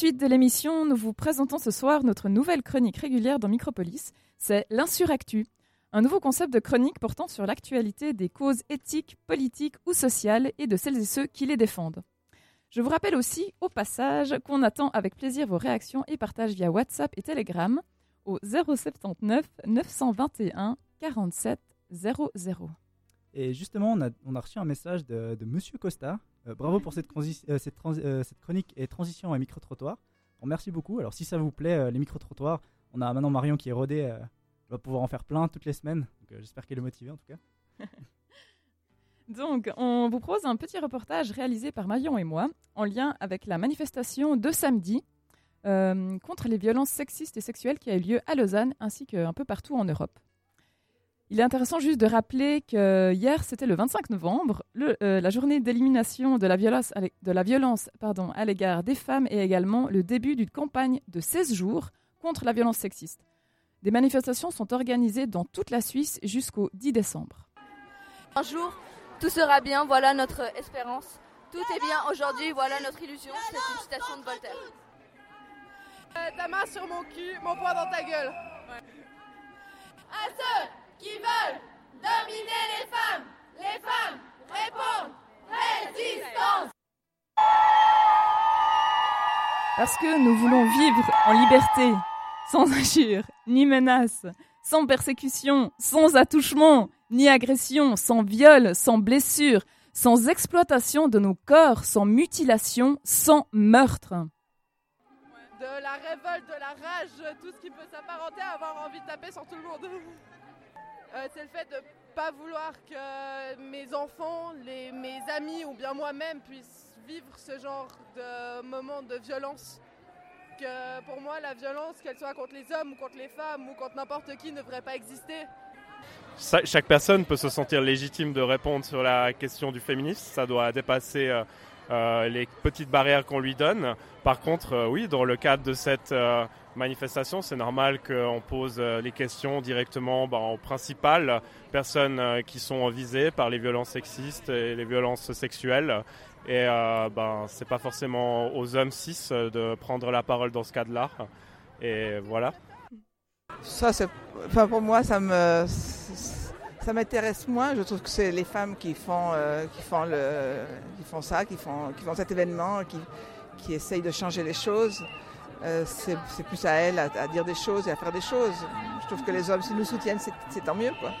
Suite de l'émission, nous vous présentons ce soir notre nouvelle chronique régulière dans Micropolis. C'est l'Insuractu, un nouveau concept de chronique portant sur l'actualité des causes éthiques, politiques ou sociales et de celles et ceux qui les défendent. Je vous rappelle aussi, au passage, qu'on attend avec plaisir vos réactions et partages via WhatsApp et Telegram au 079 921 47 00. Et justement, on a, reçu un message de, de Monsieur Costa. Euh, bravo pour euh, euh, cette chronique et transition à micro-trottoir. Merci beaucoup. Alors, si ça vous plaît, les micro-trottoirs, on a maintenant Marion qui est rodée. elle va pouvoir en faire plein toutes les semaines. J'espère qu'elle est motivée en tout cas. *laughs* Donc, on vous propose un petit reportage réalisé par Marion et moi en lien avec la manifestation de samedi contre les violences sexistes et sexuelles qui a eu lieu à Lausanne ainsi qu'un peu partout en Europe. Il est intéressant juste de rappeler que hier, c'était le 25 novembre, le- euh, la journée d'élimination de la violence, à l'é- de la violence pardon, à l'égard des femmes et également le début d'une campagne de 16 jours contre la violence sexiste. Des manifestations sont organisées dans toute la Suisse jusqu'au 10 décembre. Un jour, tout sera bien, voilà notre espérance. Tout est bien aujourd'hui, voilà notre illusion. C'est une citation de Voltaire. Euh, ta main sur mon cul, mon poing dans ta gueule. Parce que nous voulons vivre en liberté, sans injure, ni menace, sans persécution, sans attouchement, ni agression, sans viol, sans blessure, sans exploitation de nos corps, sans mutilation, sans meurtre. De la révolte, de la rage, tout ce qui peut s'apparenter à avoir envie de taper sur tout le monde. *laughs* Euh, c'est le fait de pas vouloir que mes enfants, mes amis ou bien moi-même puissent vivre ce genre de moments de violence. Que pour moi, la violence, qu'elle soit contre les hommes ou contre les femmes ou contre n'importe qui, ne devrait pas exister. Chaque personne peut se sentir légitime de répondre sur la question du féminisme. Ça doit dépasser euh, euh, les petites barrières qu'on lui donne. Par contre, euh, oui, dans le cadre de cette manifestation, c'est normal qu'on pose les questions directement aux principales personnes qui sont visées par les violences sexistes et les violences sexuelles. Et euh, ben, c'est pas forcément aux hommes cis euh, de prendre la parole dans ce cadre-là. Et voilà. Ça, c'est, enfin pour moi, ça me, ça m'intéresse moins. Je trouve que c'est les femmes qui font, euh, qui font le, qui font ça, qui font, qui font cet événement, qui, qui essayent de changer les choses. Euh, c'est, c'est plus à elles à, à dire des choses et à faire des choses. Je trouve que les hommes, s'ils nous soutiennent, c'est, c'est tant mieux, quoi.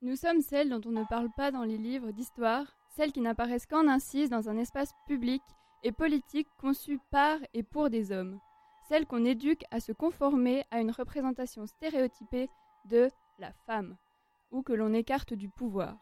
Nous sommes celles dont on ne parle pas dans les livres d'histoire, celles qui n'apparaissent qu'en incise dans un espace public et politique conçu par et pour des hommes, celles qu'on éduque à se conformer à une représentation stéréotypée de la femme, ou que l'on écarte du pouvoir.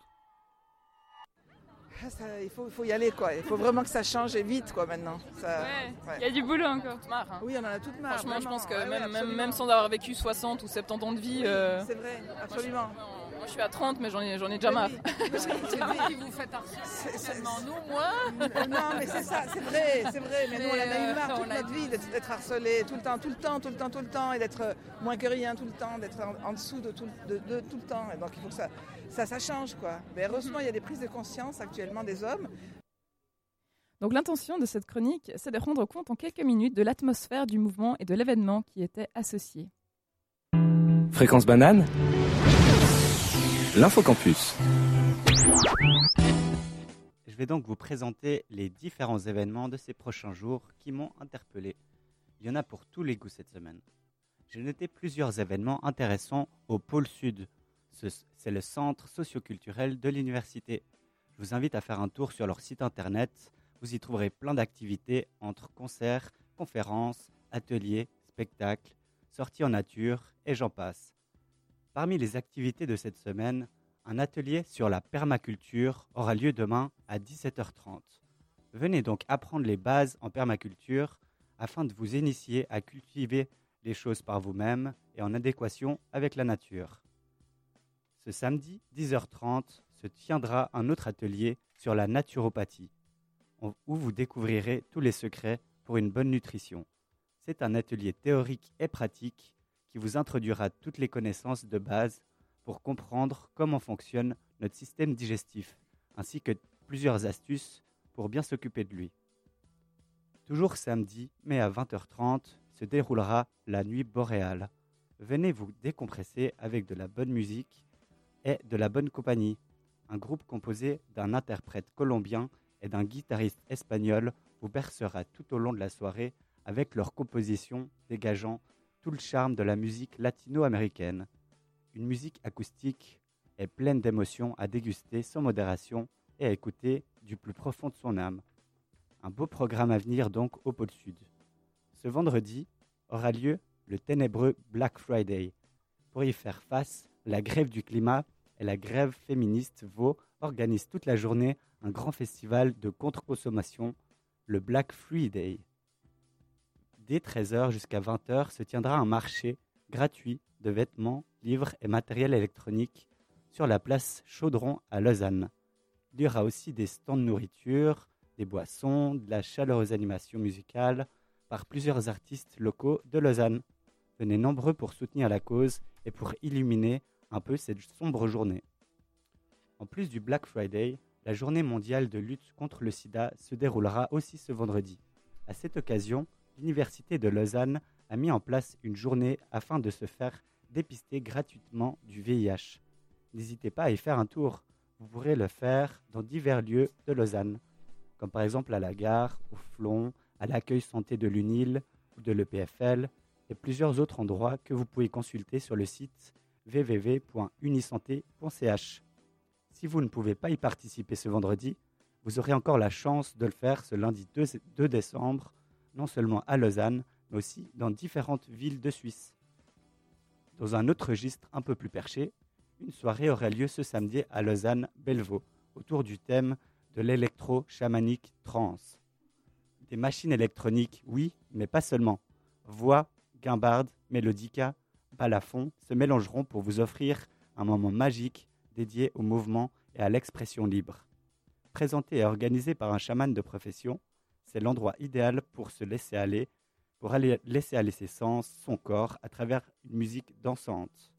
Ah, ça, il, faut, y aller, quoi. Il faut vraiment que ça change et vite, quoi, maintenant. Ça- Ouais, il y a du boulot encore. Oui, on en a toute marre. Franchement, je pense que Ouais, ouais, même, sans avoir vécu 60 ou 70 ans de vie. Oui, euh, c'est vrai, absolument. Moi, je suis à 30, mais j'en ai, j'en ai déjà Oui, marre. oui. *laughs* Oui, oui, oui. vous faites harceler nous, moi Non, mais c'est ça, c'est vrai, c'est vrai. Mais, nous, on en a eu marre euh, toute notre vie d'être d'être harcelé tout le temps, tout le temps, tout le temps, tout le temps, et d'être euh, moins que rien tout le temps, d'être en, en dessous de tout, de, de tout le temps. Et donc, il faut que ça, ça, ça change, quoi. Mais heureusement, il y a des prises de conscience actuellement des hommes. Donc l'intention de cette chronique, c'est de rendre compte en quelques minutes de l'atmosphère du mouvement et de l'événement qui était associé. Fréquence banane? L'infocampus. Je vais donc vous présenter les différents événements de ces prochains jours qui m'ont interpellé. Il y en a pour tous les goûts cette semaine. J'ai noté plusieurs événements intéressants au pôle sud. Ce- C'est le centre socioculturel de l'université. Je vous invite à faire un tour sur leur site internet. Vous y trouverez plein d'activités entre concerts, conférences, ateliers, spectacles, sorties en nature et j'en passe. Parmi les activités de cette semaine, un atelier sur la permaculture aura lieu demain à 17h30. Venez donc apprendre les bases en permaculture afin de vous initier à cultiver les choses par vous-même et en adéquation avec la nature. Ce samedi, 10h30, se tiendra un autre atelier sur la naturopathie, où vous découvrirez tous les secrets pour une bonne nutrition. C'est un atelier théorique et pratique qui vous introduira toutes les connaissances de base pour comprendre comment fonctionne notre système digestif, ainsi que plusieurs astuces pour bien s'occuper de lui. Toujours samedi, mais à 20h30, se déroulera la nuit boréale. Venez vous décompresser avec de la bonne musique et de la bonne compagnie. Un groupe composé d'un interprète colombien et d'un guitariste espagnol vous bercera tout au long de la soirée avec leur composition dégageant tout le charme de la musique latino-américaine. Une musique acoustique est pleine d'émotions à déguster sans modération et à écouter du plus profond de son âme. Un beau programme à venir donc au pôle sud. Ce vendredi aura lieu le ténébreux Black Friday. Pour y faire face, la grève du climat et la grève féministe Vaux organisent toute la journée un grand festival de contre-consommation, le Black Friday. Dès 13h jusqu'à 20h se tiendra un marché gratuit de vêtements, livres et matériel électronique sur la place Chaudron à Lausanne. Il y aura aussi des stands de nourriture, des boissons, de la chaleureuse animation musicale par plusieurs artistes locaux de Lausanne. Venez nombreux pour soutenir la cause et pour illuminer un peu cette sombre journée. En plus du Black Friday, la journée mondiale de lutte contre le sida se déroulera aussi ce vendredi. À cette occasion, l'Université de Lausanne a mis en place une journée afin de se faire dépister gratuitement du VIH. N'hésitez pas à y faire un tour. Vous pourrez le faire dans divers lieux de Lausanne, comme par exemple à la gare, au Flon, à l'accueil santé de l'UNIL ou de l'EPFL, et plusieurs autres endroits que vous pouvez consulter sur le site www.unisanté.ch. Si vous ne pouvez pas y participer ce vendredi, vous aurez encore la chance de le faire ce lundi 2, 2 décembre, non seulement à Lausanne, mais aussi dans différentes villes de Suisse. Dans un autre registre un peu plus perché, une soirée aura lieu ce samedi à Lausanne-Bellevaux, autour du thème de l'électro-chamanique trans. Des machines électroniques, oui, mais pas seulement. Voix, guimbarde, mélodica, balafon se mélangeront pour vous offrir un moment magique dédié au mouvement et à l'expression libre. Présenté et organisé par un chaman de profession, c'est l'endroit idéal pour se laisser aller, pour aller laisser aller ses sens, son corps, à travers une musique dansante.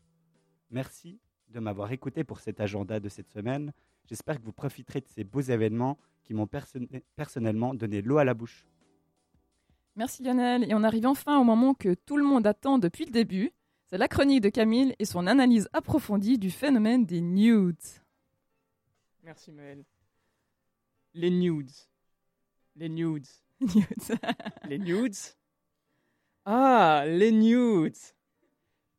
Merci de m'avoir écouté pour cet agenda de cette semaine. J'espère que vous profiterez de ces beaux événements qui m'ont perso- personnellement donné l'eau à la bouche. Merci Lionel. Et on arrive enfin au moment que tout le monde attend depuis le début. C'est la chronique de Camille et son analyse approfondie du phénomène des nudes. Merci Maël. Les nudes. Les nudes. *laughs* les nudes Ah, les nudes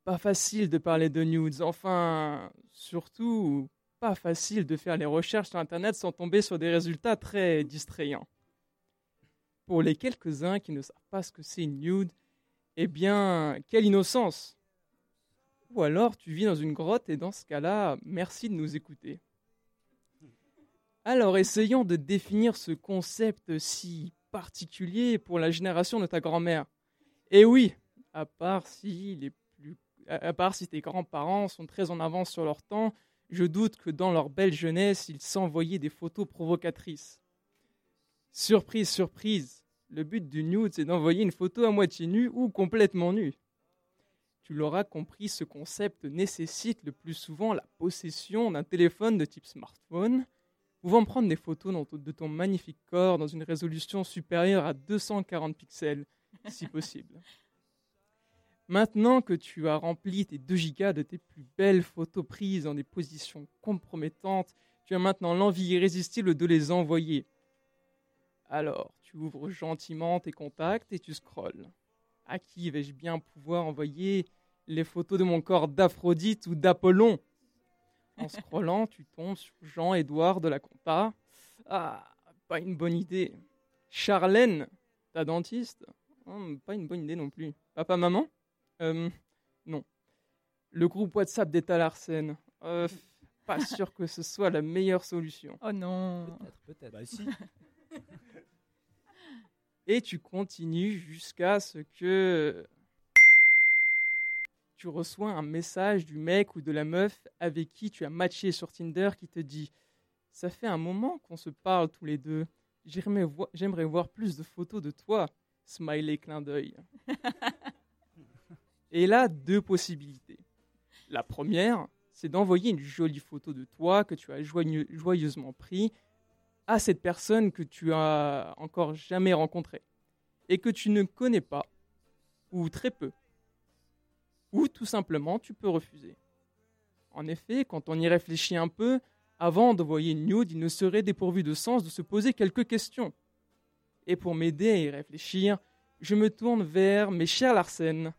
Pas facile de parler de nudes. Enfin, surtout, pas facile de faire les recherches sur Internet sans tomber sur des résultats très distrayants. Pour les quelques-uns qui ne savent pas ce que c'est une nude, eh bien, quelle innocence Ou alors tu vis dans une grotte et dans ce cas-là, merci de nous écouter. Alors, essayons de définir ce concept si particulier pour la génération de ta grand-mère. Et oui, à part si à part si tes grands-parents sont très en avance sur leur temps, je doute que dans leur belle jeunesse, ils s'envoyaient des photos provocatrices. Surprise, surprise. Le but du nude, c'est d'envoyer une photo à moitié nue ou complètement nue. Tu l'auras compris, ce concept nécessite le plus souvent la possession d'un téléphone de type smartphone, pouvant prendre des photos de ton magnifique corps dans une résolution supérieure à 240 pixels, si possible. Maintenant que tu as rempli tes 2 gigas de tes plus belles photos prises dans des positions compromettantes, tu as maintenant l'envie irrésistible de les envoyer. Alors, tu ouvres gentiment tes contacts et tu scrolles. À qui vais-je bien pouvoir envoyer les photos de mon corps d'Aphrodite ou d'Apollon? En scrollant, tu tombes sur Jean-Édouard de la Compa. Ah, pas une bonne idée. Charlène, ta dentiste Hum, Pas une bonne idée non plus. Papa, maman Euh, Non. Le groupe WhatsApp d'État Larsen. Euh, pas sûr que ce soit la meilleure solution. Oh non. Peut-être. Bah si. Et tu continues jusqu'à ce que tu reçois un message du mec ou de la meuf avec qui tu as matché sur Tinder qui te dit Ça fait un moment qu'on se parle tous les deux. J'aimerais vo- j'aimerais voir plus de photos de toi. Smiley clin d'œil. *laughs* Et là, deux possibilités. La première, c'est d'envoyer une jolie photo de toi que tu as joigneux- joyeusement pris à cette personne que tu as encore jamais rencontrée. et que tu ne connais pas, ou très peu, ou tout simplement tu peux refuser. En effet, quand on y réfléchit un peu, avant d'envoyer une nude, il ne serait dépourvu de sens de se poser quelques questions. Et pour m'aider à y réfléchir, je me tourne vers mes chers Larsen.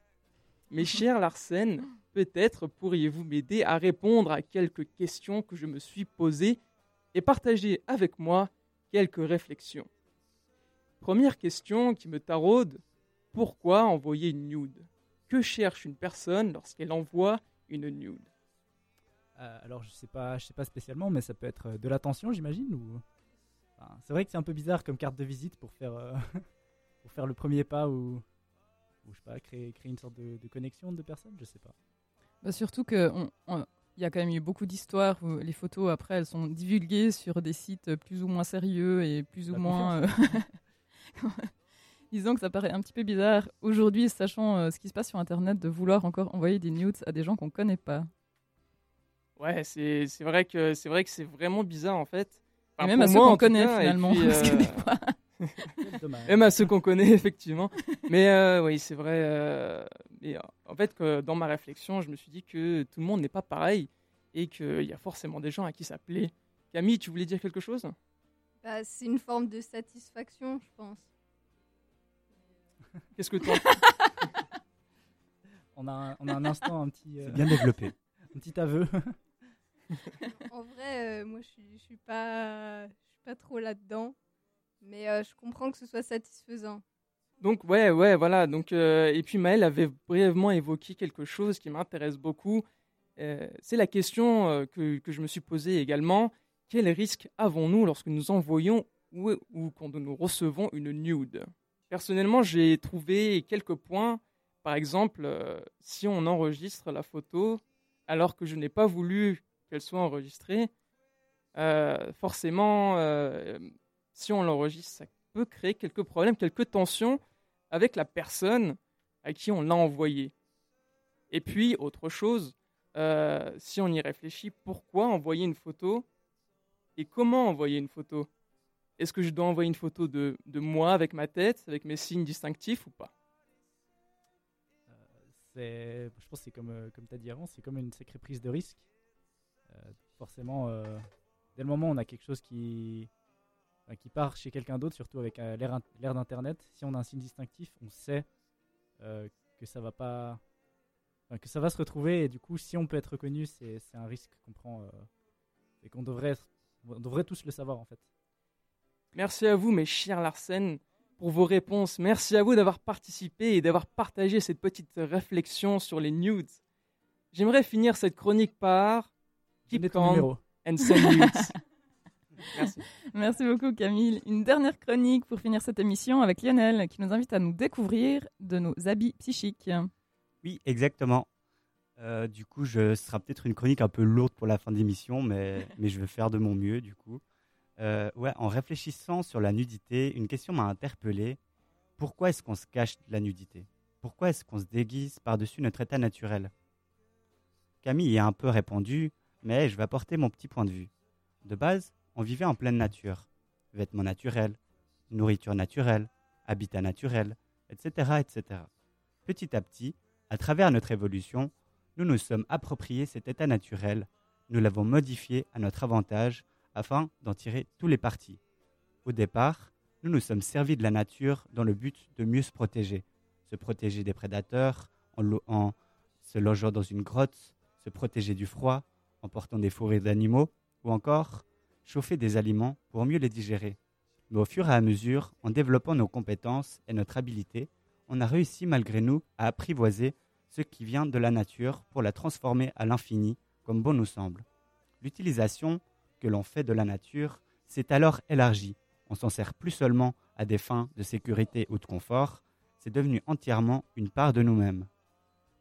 Mes *laughs* chers Larsen, peut-être pourriez-vous m'aider à répondre à quelques questions que je me suis posées et partager avec moi quelques réflexions. Première question qui me taraude, pourquoi envoyer une nude? Que cherche une personne lorsqu'elle envoie une nude Euh, alors je sais pas, je sais pas spécialement, mais ça peut être euh, de l'attention, j'imagine. Ou Enfin, c'est vrai que c'est un peu bizarre comme carte de visite pour faire euh, *laughs* pour faire le premier pas ou ou je sais pas créer créer une sorte de, de connexion de personnes, je sais pas. Bah, surtout que on- on- il y a quand même eu beaucoup d'histoires où les photos après elles sont divulguées sur des sites plus ou moins sérieux et plus ou La moins. euh, *laughs* Disons que ça paraît un petit peu bizarre aujourd'hui, sachant euh, ce qui se passe sur Internet, de vouloir encore envoyer des nudes à des gens qu'on connaît pas. Ouais, c'est c'est vrai que c'est vrai que c'est vraiment bizarre en fait. Et même à ceux moi, qu'on connaît, cas, et finalement, puis, parce que des fois- Quel *laughs* dommage. Même à ceux qu'on connaît *laughs* effectivement. Mais euh, oui, c'est vrai. euh, mais, euh, en fait, que dans ma réflexion, je me suis dit que tout le monde n'est pas pareil et qu'il y a forcément des gens à qui ça plaît. Camille, tu voulais dire quelque chose? Bah, c'est une forme de satisfaction, je pense. Qu'est-ce que toi On a un, on a un instant un petit euh, C'est bien développé. un petit aveu. En vrai, euh, moi, je suis, je suis pas, je suis pas trop là-dedans, mais euh, je comprends que ce soit satisfaisant. Donc ouais, ouais, voilà. Donc euh, et puis Maëlle avait brièvement évoqué quelque chose qui m'intéresse beaucoup. Euh, c'est la question euh, que, que je me suis posée également. Quel risque avons-nous lorsque nous envoyons ou, ou quand nous recevons une nude? Personnellement, j'ai trouvé quelques points. Par exemple, euh, si on enregistre la photo alors que je n'ai pas voulu qu'elle soit enregistrée, euh, forcément, euh, si on l'enregistre, ça peut créer quelques problèmes, quelques tensions avec la personne à qui on l'a envoyé. Et puis, autre chose, si on y réfléchit, pourquoi envoyer une photo et comment envoyer une photo? Est-ce que je dois envoyer une photo de, de moi avec ma tête, avec mes signes distinctifs ou pas? C'est, je pense que c'est comme, euh, comme tu as dit avant, c'est comme une sacrée prise de risque. Euh, forcément, euh, dès le moment où on a quelque chose qui, qui part chez quelqu'un d'autre, surtout avec euh, l'ère, int- l'ère d'Internet, si on a un signe distinctif, on sait euh, que ça va pas, que ça va se retrouver. Et du coup, si on peut être reconnu, c'est, un risque qu'on prend euh, et qu'on devrait, on devrait tous le savoir en fait. Merci à vous, mes chers Larsen, pour vos réponses. Merci à vous d'avoir participé et d'avoir partagé cette petite réflexion sur les nudes. J'aimerais finir cette chronique par Keep calm numéro. and send nudes. *laughs* Merci. Merci beaucoup Camille. Une dernière chronique pour finir cette émission avec Lionel qui nous invite à nous découvrir de nos habits psychiques. Oui, exactement. Euh, du coup, je, ce sera peut-être une chronique un peu lourde pour la fin de l'émission, mais, mais je vais faire de mon mieux, du coup. Euh, ouais, en réfléchissant sur la nudité, une question m'a interpellé. Pourquoi est-ce qu'on se cache de la nudité? Pourquoi est-ce qu'on se déguise par-dessus notre état naturel? Camille y a un peu répondu, mais je vais apporter mon petit point de vue. De base, on vivait en pleine nature. Vêtements naturels, nourriture naturelle, habitat naturel, etc., etc. Petit à petit, à travers notre évolution, nous nous sommes appropriés cet état naturel, nous l'avons modifié à notre avantage afin d'en tirer tous les partis. Au départ, nous nous sommes servis de la nature dans le but de mieux se protéger, se protéger des prédateurs en, en se logeant dans une grotte, se protéger du froid en portant des fourrures d'animaux ou encore chauffer des aliments pour mieux les digérer. Mais au fur et à mesure, en développant nos compétences et notre habileté, on a réussi malgré nous à apprivoiser ce qui vient de la nature pour la transformer à l'infini comme bon nous semble. L'utilisation que l'on fait de la nature s'est alors élargie. On s'en sert plus seulement à des fins de sécurité ou de confort, c'est devenu entièrement une part de nous-mêmes.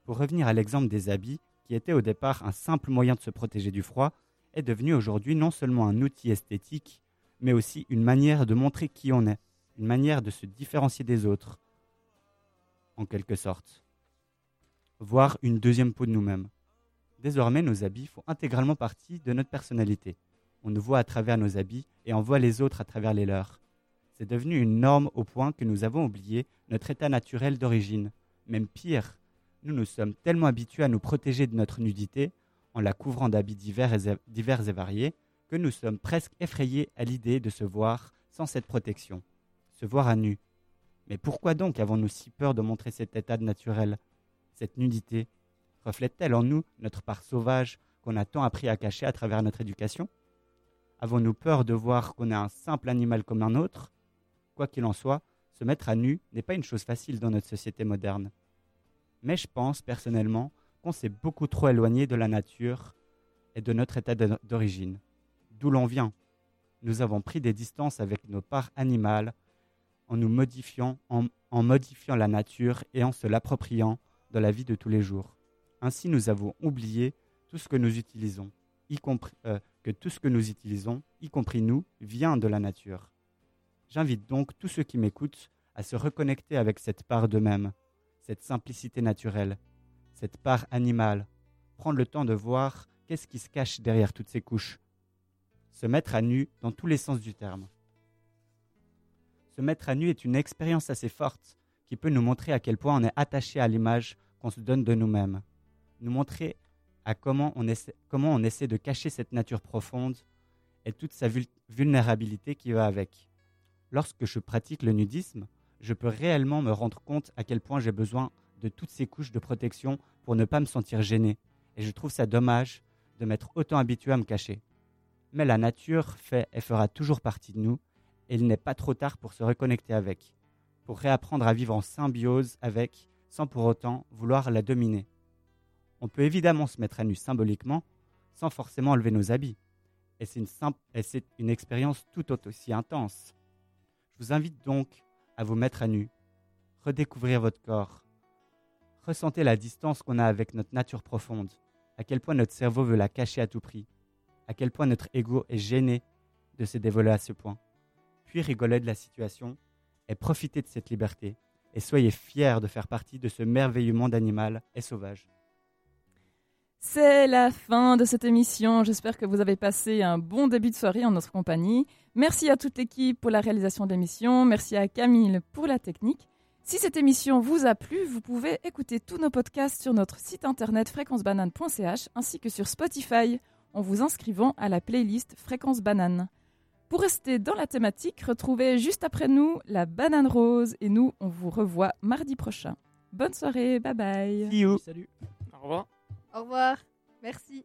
Pour revenir à l'exemple des habits, qui était au départ un simple moyen de se protéger du froid, est devenu aujourd'hui non seulement un outil esthétique, mais aussi une manière de montrer qui on est, une manière de se différencier des autres, en quelque sorte. Voire une deuxième peau de nous-mêmes. Désormais, nos habits font intégralement partie de notre personnalité. On nous voit à travers nos habits et on voit les autres à travers les leurs. C'est devenu une norme au point que nous avons oublié notre état naturel d'origine. Même pire, nous nous sommes tellement habitués à nous protéger de notre nudité en la couvrant d'habits divers et, divers et variés que nous sommes presque effrayés à l'idée de se voir sans cette protection, se voir à nu. Mais pourquoi donc avons-nous si peur de montrer cet état naturel? Cette nudité reflète-t-elle en nous notre part sauvage qu'on a tant appris à cacher à travers notre éducation? Avons-nous peur de voir qu'on est un simple animal comme un autre Quoi qu'il en soit, se mettre à nu n'est pas une chose facile dans notre société moderne. Mais je pense personnellement qu'on s'est beaucoup trop éloigné de la nature et de notre état d'origine. D'où l'on vient. Nous avons pris des distances avec nos parts animales en nous modifiant, en modifiant la nature et en se l'appropriant dans la vie de tous les jours. Ainsi, nous avons oublié tout ce que nous utilisons, euh, que tout ce que nous utilisons, y compris nous, vient de la nature. J'invite donc tous ceux qui m'écoutent à se reconnecter avec cette part d'eux-mêmes, cette simplicité naturelle, cette part animale, prendre le temps de voir qu'est-ce qui se cache derrière toutes ces couches, se mettre à nu dans tous les sens du terme. Se mettre à nu est une expérience assez forte qui peut nous montrer à quel point on est attaché à l'image qu'on se donne de nous-mêmes, nous montrer à comment on, essaie, de cacher cette nature profonde et toute sa vul- vulnérabilité qui va avec. Lorsque je pratique le nudisme, je peux réellement me rendre compte à quel point j'ai besoin de toutes ces couches de protection pour ne pas me sentir gêné. Et je trouve ça dommage de m'être autant habitué à me cacher. Mais la nature fait et fera toujours partie de nous, et il n'est pas trop tard pour se reconnecter avec, pour réapprendre à vivre en symbiose avec, sans pour autant vouloir la dominer. On peut évidemment se mettre à nu symboliquement, sans forcément enlever nos habits, et c'est une, expérience tout aussi intense. Je vous invite donc à vous mettre à nu, redécouvrir votre corps, ressentez la distance qu'on a avec notre nature profonde, à quel point notre cerveau veut la cacher à tout prix, à quel point notre ego est gêné de se dévoiler à ce point. Puis rigolez de la situation et profitez de cette liberté et soyez fiers de faire partie de ce merveilleux monde animal et sauvage. C'est la fin de cette émission. J'espère que vous avez passé un bon début de soirée en notre compagnie. Merci à toute l'équipe pour la réalisation de l'émission. Merci à Camille pour la technique. Si cette émission vous a plu, vous pouvez écouter tous nos podcasts sur notre site internet fréquencebanane.ch ainsi que sur Spotify en vous inscrivant à la playlist Fréquence Banane. Pour rester dans la thématique, retrouvez juste après nous la banane rose et nous, on vous revoit mardi prochain. Bonne soirée, bye bye. See you. Salut. Au revoir. Au revoir. Merci.